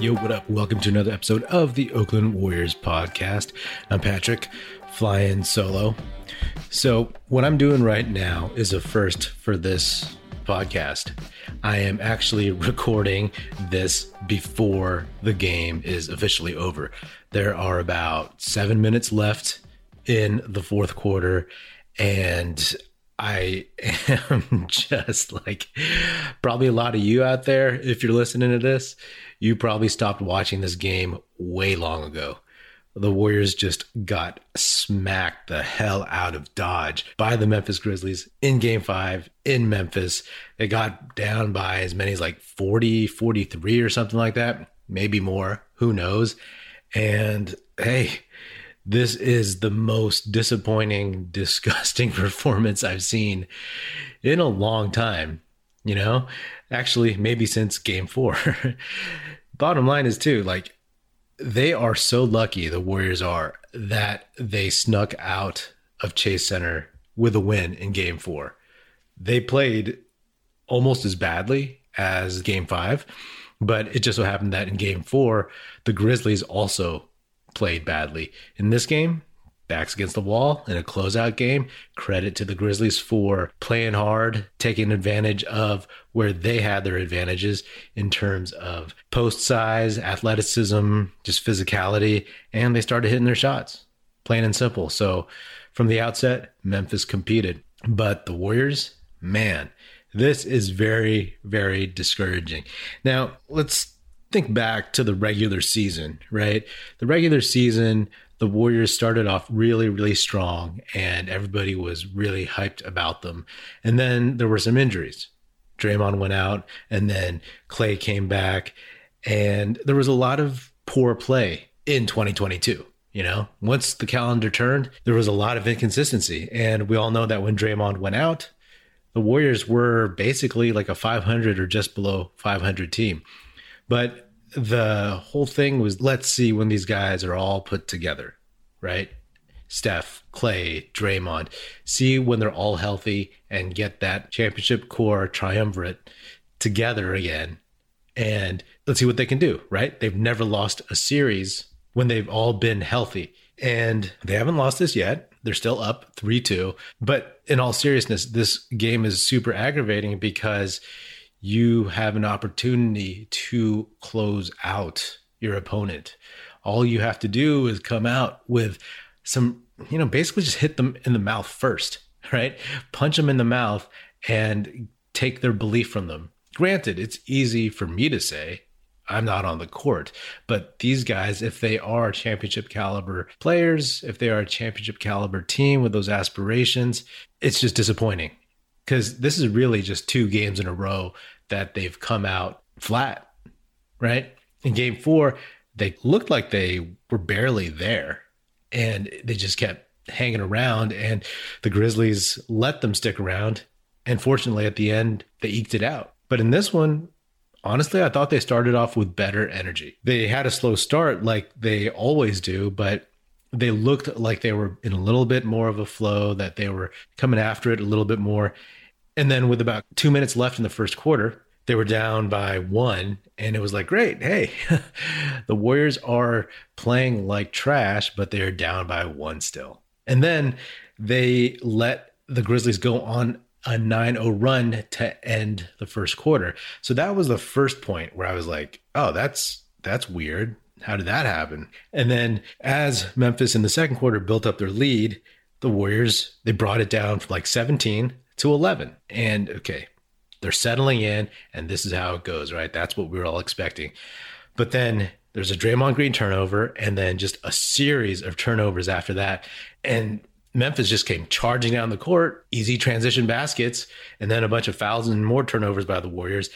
Yo, what up? Welcome to another episode of the Oakland Warriors podcast. I'm Patrick, flying solo. So, what I'm doing right now is a first for this podcast. I am actually recording this before the game is officially over. There are about seven minutes left in the fourth quarter, and I am just like probably a lot of you out there, if you're listening to this, you probably stopped watching this game way long ago. The Warriors just got smacked the hell out of Dodge by the Memphis Grizzlies in game five in Memphis. They got down by as many as like 40, 43 or something like that, maybe more. Who knows? And hey, this is the most disappointing, disgusting performance I've seen in a long time. You know, actually, maybe since game four. Bottom line is, too, like, they are so lucky, the Warriors are, that they snuck out of Chase Center with a win in game four. They played almost as badly as game five, but it just so happened that in game four, the Grizzlies also played badly. In this game, backs against the wall in a closeout game. Credit to the Grizzlies for playing hard, taking advantage of where they had their advantages in terms of post size, athleticism, just physicality, and they started hitting their shots, plain and simple. So from the outset, Memphis competed. But the Warriors, man, this is very, very discouraging. Now, let's think back to the regular season, right? The regular season, the Warriors started off really, really strong and everybody was really hyped about them. And then there were some injuries. Draymond went out and then Klay came back and there was a lot of poor play in 2022. You know, once the calendar turned, there was a lot of inconsistency. And we all know that when Draymond went out, the Warriors were basically like a 500 or just below 500 team. But the whole thing was let's see when these guys are all put together, right? Steph, Klay, Draymond, see when they're all healthy and get that championship core triumvirate together again. And let's see what they can do, right? They've never lost a series when they've all been healthy. And they haven't lost this yet. They're still up 3 2. But in all seriousness, this game is super aggravating because you have an opportunity to close out your opponent. All you have to do is come out with some, you know, basically just hit them in the mouth first, right? Punch them in the mouth and take their belief from them. Granted, it's easy for me to say, I'm not on the court. But these guys, if they are championship caliber players, if they are a championship caliber team with those aspirations, it's just disappointing because this is really just two games in a row that they've come out flat, right? In game four, they looked like they were barely there and they just kept hanging around, and the Grizzlies let them stick around. And fortunately, at the end, they eked it out. But in this one, honestly, I thought they started off with better energy. They had a slow start like they always do, but they looked like they were in a little bit more of a flow, that they were coming after it a little bit more. And then with about two minutes left in the first quarter, they were down by one. And it was like, great. Hey, the Warriors are playing like trash, but they're down by one still. And then they let the Grizzlies go on a 9-0 run to end the first quarter. So that was the first point where I was like, oh, that's that's weird. How did that happen? And then as Memphis in the second quarter built up their lead, the Warriors, they brought it down from like 17 to 11. And okay, they're settling in, and this is how it goes, right? That's what we were all expecting. But then there's a Draymond Green turnover, and then just a series of turnovers after that. And Memphis just came charging down the court, easy transition baskets, and then a bunch of fouls and more turnovers by the Warriors.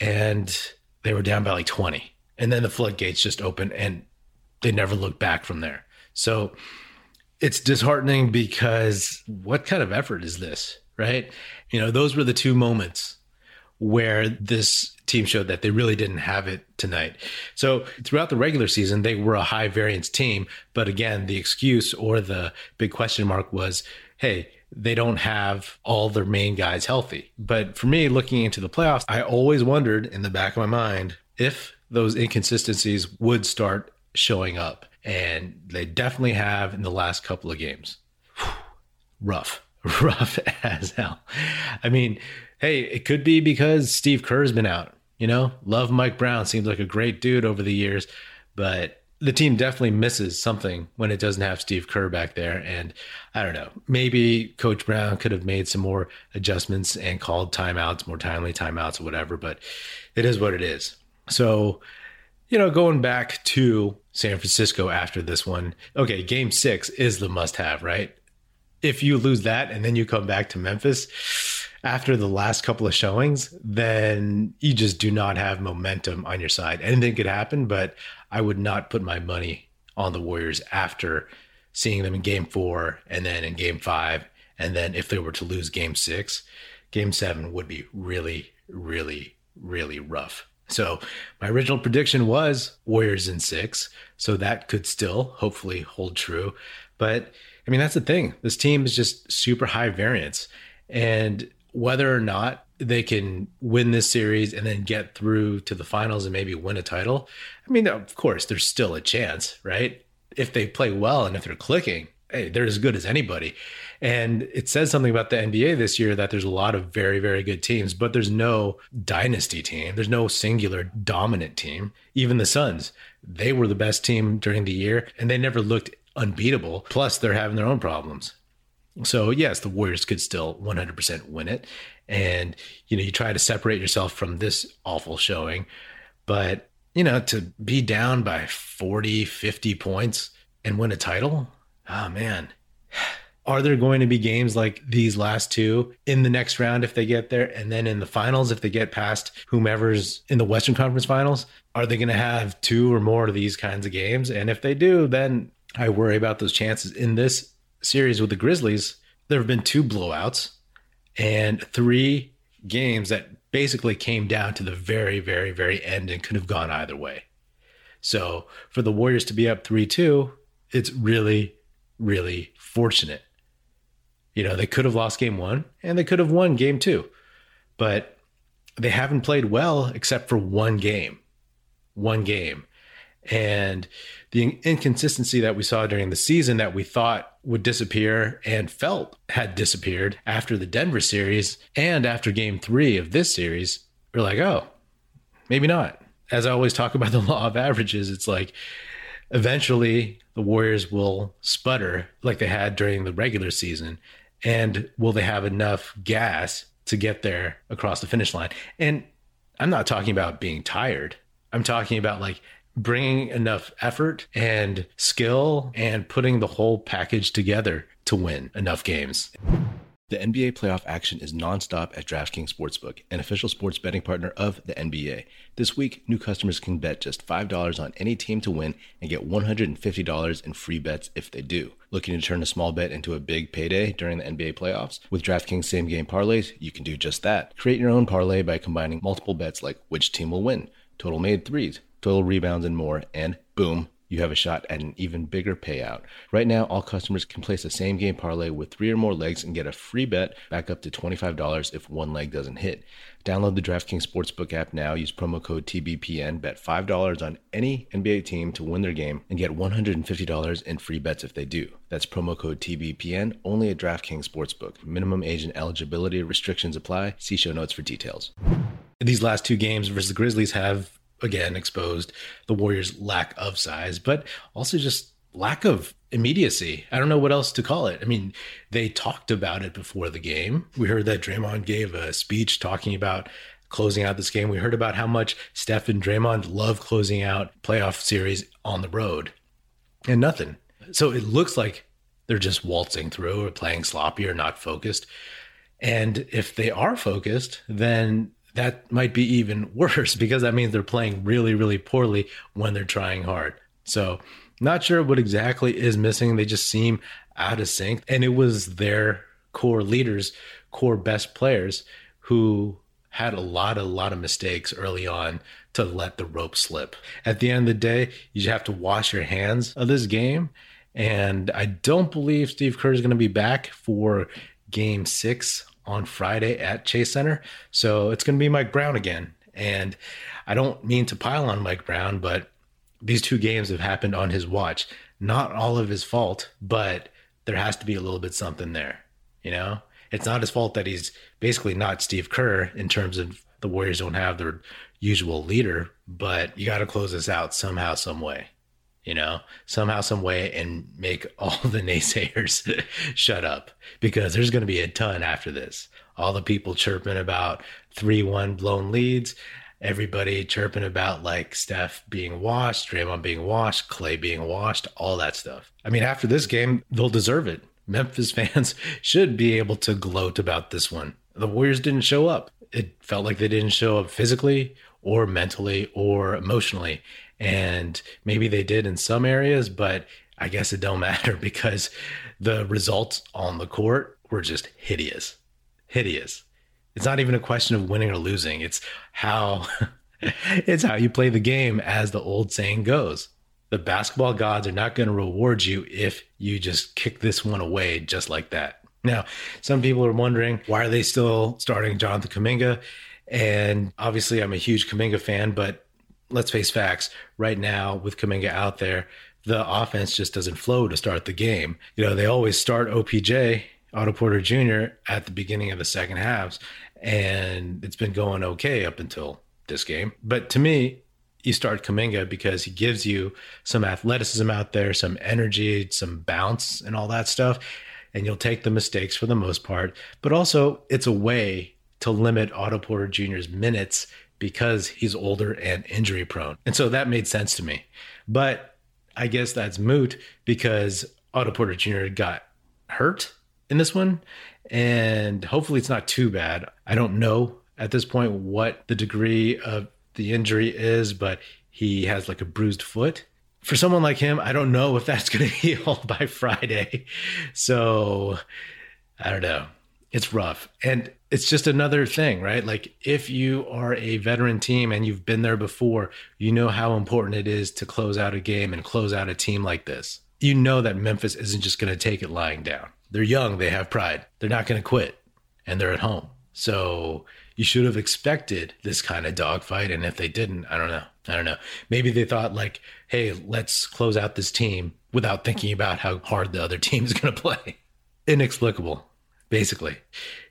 And they were down by like 20. And then the floodgates just opened and they never looked back from there. So it's disheartening because what kind of effort is this? Right? You know, those were the two moments where this team showed that they really didn't have it tonight. So throughout the regular season, they were a high variance team. But again, the excuse or the big question mark was, hey, they don't have all their main guys healthy. But for me, looking into the playoffs, I always wondered in the back of my mind if those inconsistencies would start showing up. And they definitely have in the last couple of games. rough, rough as hell. I mean, hey, it could be because Steve Kerr's been out. You know, love Mike Brown, seems like a great dude over the years, but the team definitely misses something when it doesn't have Steve Kerr back there. And I don't know, maybe Coach Brown could have made some more adjustments and called timeouts, more timely timeouts or whatever, but it is what it is. So, you know, going back to San Francisco after this one, okay, game six is the must have, right? If you lose that and then you come back to Memphis, after the last couple of showings, then you just do not have momentum on your side. Anything could happen, but I would not put my money on the Warriors after seeing them in game four and then in game five. And then if they were to lose game six, game seven would be really, really, really rough. So my original prediction was Warriors in six. So that could still hopefully hold true. But I mean, that's the thing. This team is just super high variance. And whether or not they can win this series and then get through to the finals and maybe win a title, I mean, of course, there's still a chance, right? If they play well and if they're clicking, hey, they're as good as anybody. And it says something about the NBA this year that there's a lot of very, very good teams, but there's no dynasty team. There's no singular dominant team. Even the Suns, they were the best team during the year and they never looked unbeatable. Plus, they're having their own problems. So yes, the Warriors could still 100% win it, and you know you try to separate yourself from this awful showing, but you know to be down by 40, 50 points and win a title, oh man. Are there going to be games like these last two in the next round if they get there? And then in the finals, if they get past whomever's in the Western Conference finals, are they going to have two or more of these kinds of games? And if they do, then I worry about those chances. In this series with the Grizzlies, there have been two blowouts and three games that basically came down to the very, very, very end and could have gone either way. So for the Warriors to be up 3 2, it's really, really fortunate. You know, they could have lost game one and they could have won game two, but they haven't played well except for one game. One game. And the inconsistency that we saw during the season that we thought would disappear and felt had disappeared after the Denver series and after game three of this series, we're like, oh, maybe not. As I always talk about the law of averages, it's like eventually the Warriors will sputter like they had during the regular season. And will they have enough gas to get there across the finish line? And I'm not talking about being tired. I'm talking about like bringing enough effort and skill and putting the whole package together to win enough games. The NBA playoff action is nonstop at DraftKings Sportsbook, an official sports betting partner of the NBA. This week, new customers can bet just $5 on any team to win and get $150 in free bets if they do. Looking to turn a small bet into a big payday during the NBA playoffs? With DraftKings same game parlays, you can do just that. Create your own parlay by combining multiple bets like which team will win, total made threes, total rebounds, and more, and boom, you have a shot at an even bigger payout. Right now, all customers can place a same game parlay with three or more legs and get a free bet back up to $25 if one leg doesn't hit. Download the DraftKings Sportsbook app now. Use promo code TBPN. Bet $5 on any NBA team to win their game and get $150 in free bets if they do. That's promo code TBPN only at DraftKings Sportsbook. Minimum age and eligibility restrictions apply. See show notes for details. These last two games versus the Grizzlies have again exposed the Warriors' lack of size, but also just lack of immediacy. I don't know what else to call it. I mean, they talked about it before the game. We heard that Draymond gave a speech talking about closing out this game. We heard about how much Steph and Draymond love closing out playoff series on the road. And nothing. So it looks like they're just waltzing through or playing sloppy or not focused. And if they are focused, then that might be even worse because that means they're playing really, really poorly when they're trying hard. So, not sure what exactly is missing. They just seem out of sync. And it was their core leaders, core best players who had a lot, a lot of mistakes early on to let the rope slip. At the end of the day, you have to wash your hands of this game. And I don't believe Steve Kerr is going to be back for game six on Friday at Chase Center. So it's going to be Mike Brown again. And I don't mean to pile on Mike Brown, but these two games have happened on his watch. Not all of his fault, but there has to be a little bit something there. You know, it's not his fault that he's basically not Steve Kerr in terms of the Warriors don't have their usual leader, but you got to close this out somehow, some way you know, somehow, some way, and make all the naysayers shut up because there's going to be a ton after this. All the people chirping about 3 1 blown leads, everybody chirping about like Steph being washed, Draymond being washed, Klay being washed, all that stuff. I mean, after this game, they'll deserve it. Memphis fans should be able to gloat about this one. The Warriors didn't show up. It felt like they didn't show up physically or mentally or emotionally and maybe they did in some areas but i guess it don't matter because the results on the court were just hideous hideous. It's not even a question of winning or losing. It's how it's how you play the game as the old saying goes. The basketball gods are not going to reward you if you just kick this one away just like that. Now some people are wondering why are they still starting jonathan kuminga? And obviously i'm a huge kuminga fan but let's face facts, right now with Kuminga out there, the offense just doesn't flow to start the game. You know, they always start OPJ, Otto Porter Jr., at the beginning of the second halves, and it's been going okay up until this game. But to me, you start Kuminga because he gives you some athleticism out there, some energy, some bounce, and all that stuff. And you'll take the mistakes for the most part. But also, it's a way to limit Otto Porter Jr.'s minutes because he's older and injury prone. And so that made sense to me. But I guess that's moot because Otto Porter Jr. got hurt in this one. And hopefully it's not too bad. I don't know at this point what the degree of the injury is, but he has like a bruised foot. For someone like him, I don't know if that's going to heal by Friday. So I don't know. It's rough. And it's just another thing, right? Like if you are a veteran team and you've been there before, you know how important it is to close out a game and close out a team like this. You know that Memphis isn't just going to take it lying down. They're young, they have pride. They're not going to quit and they're at home. So you should have expected this kind of dogfight. And if they didn't, I don't know. I don't know. Maybe they thought like, hey, let's close out this team without thinking about how hard the other team is going to play. Inexplicable basically.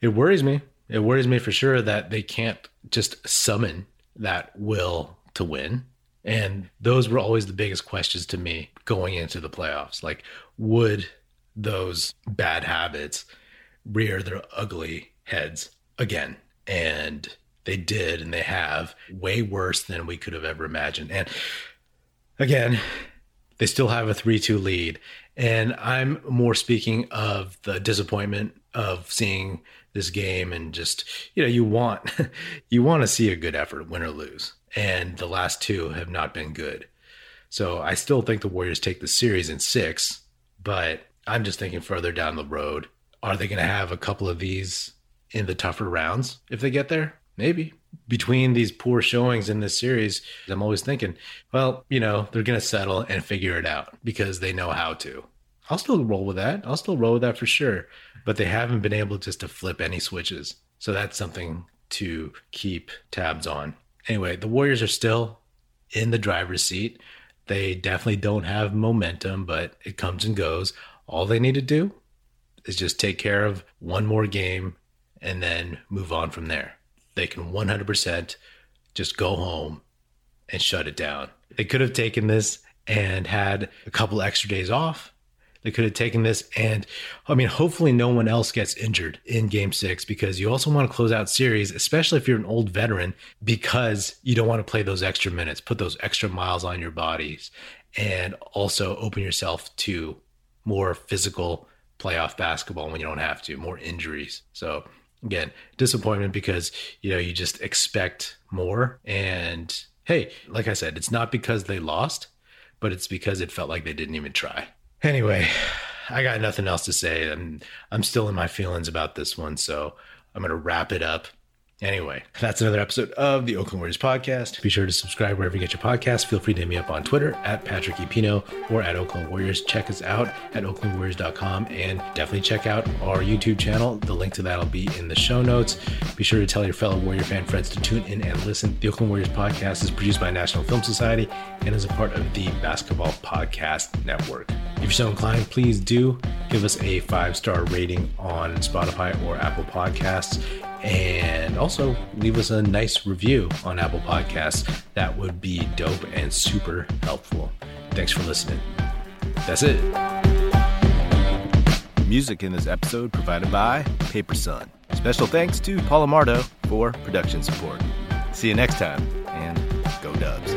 It worries me. It worries me for sure that they can't just summon that will to win. And those were always the biggest questions to me going into the playoffs. Like, would those bad habits rear their ugly heads again? And they did, and they have way worse than we could have ever imagined. And again, they still have a 3 2 lead. And I'm more speaking of the disappointment of seeing this game and just, you know, you want you want to see a good effort, win or lose. And the last two have not been good. So I still think the Warriors take the series in six, but I'm just thinking further down the road. Are they going to have a couple of these in the tougher rounds if they get there? Maybe. Between these poor showings in this series, I'm always thinking, well, you know, they're going to settle and figure it out because they know how to. I'll still roll with that. I'll still roll with that for sure. But they haven't been able just to flip any switches. So that's something to keep tabs on. Anyway, the Warriors are still in the driver's seat. They definitely don't have momentum, but it comes and goes. All they need to do is just take care of one more game and then move on from there. They can 100% just go home and shut it down. They could have taken this and had a couple extra days off they could have taken this and I mean hopefully no one else gets injured in game 6 because you also want to close out series especially if you're an old veteran because you don't want to play those extra minutes, put those extra miles on your bodies and also open yourself to more physical playoff basketball when you don't have to, more injuries. So again, disappointment because you know you just expect more and hey, like I said, it's not because they lost, but it's because it felt like they didn't even try. Anyway, I got nothing else to say. I'm I'm still in my feelings about this one, so I'm gonna wrap it up. Anyway, that's another episode of the Oakland Warriors podcast. Be sure to subscribe wherever you get your podcast. Feel free to hit me up on Twitter at Patrick Epino or at Oakland Warriors. Check us out at oaklandwarriors.com and definitely check out our YouTube channel. The link to that will be in the show notes. Be sure to tell your fellow Warrior fan friends to tune in and listen. The Oakland Warriors podcast is produced by National Film Society and is a part of the Basketball Podcast Network. If you're so inclined, please do give us a five star rating on Spotify or Apple Podcasts and also leave us a nice review on Apple Podcasts. That would be dope and super helpful. Thanks for listening. That's it. Music in this episode provided by Paper Son. Special thanks to Paul Amardo for production support. See you next time, and go Dubs.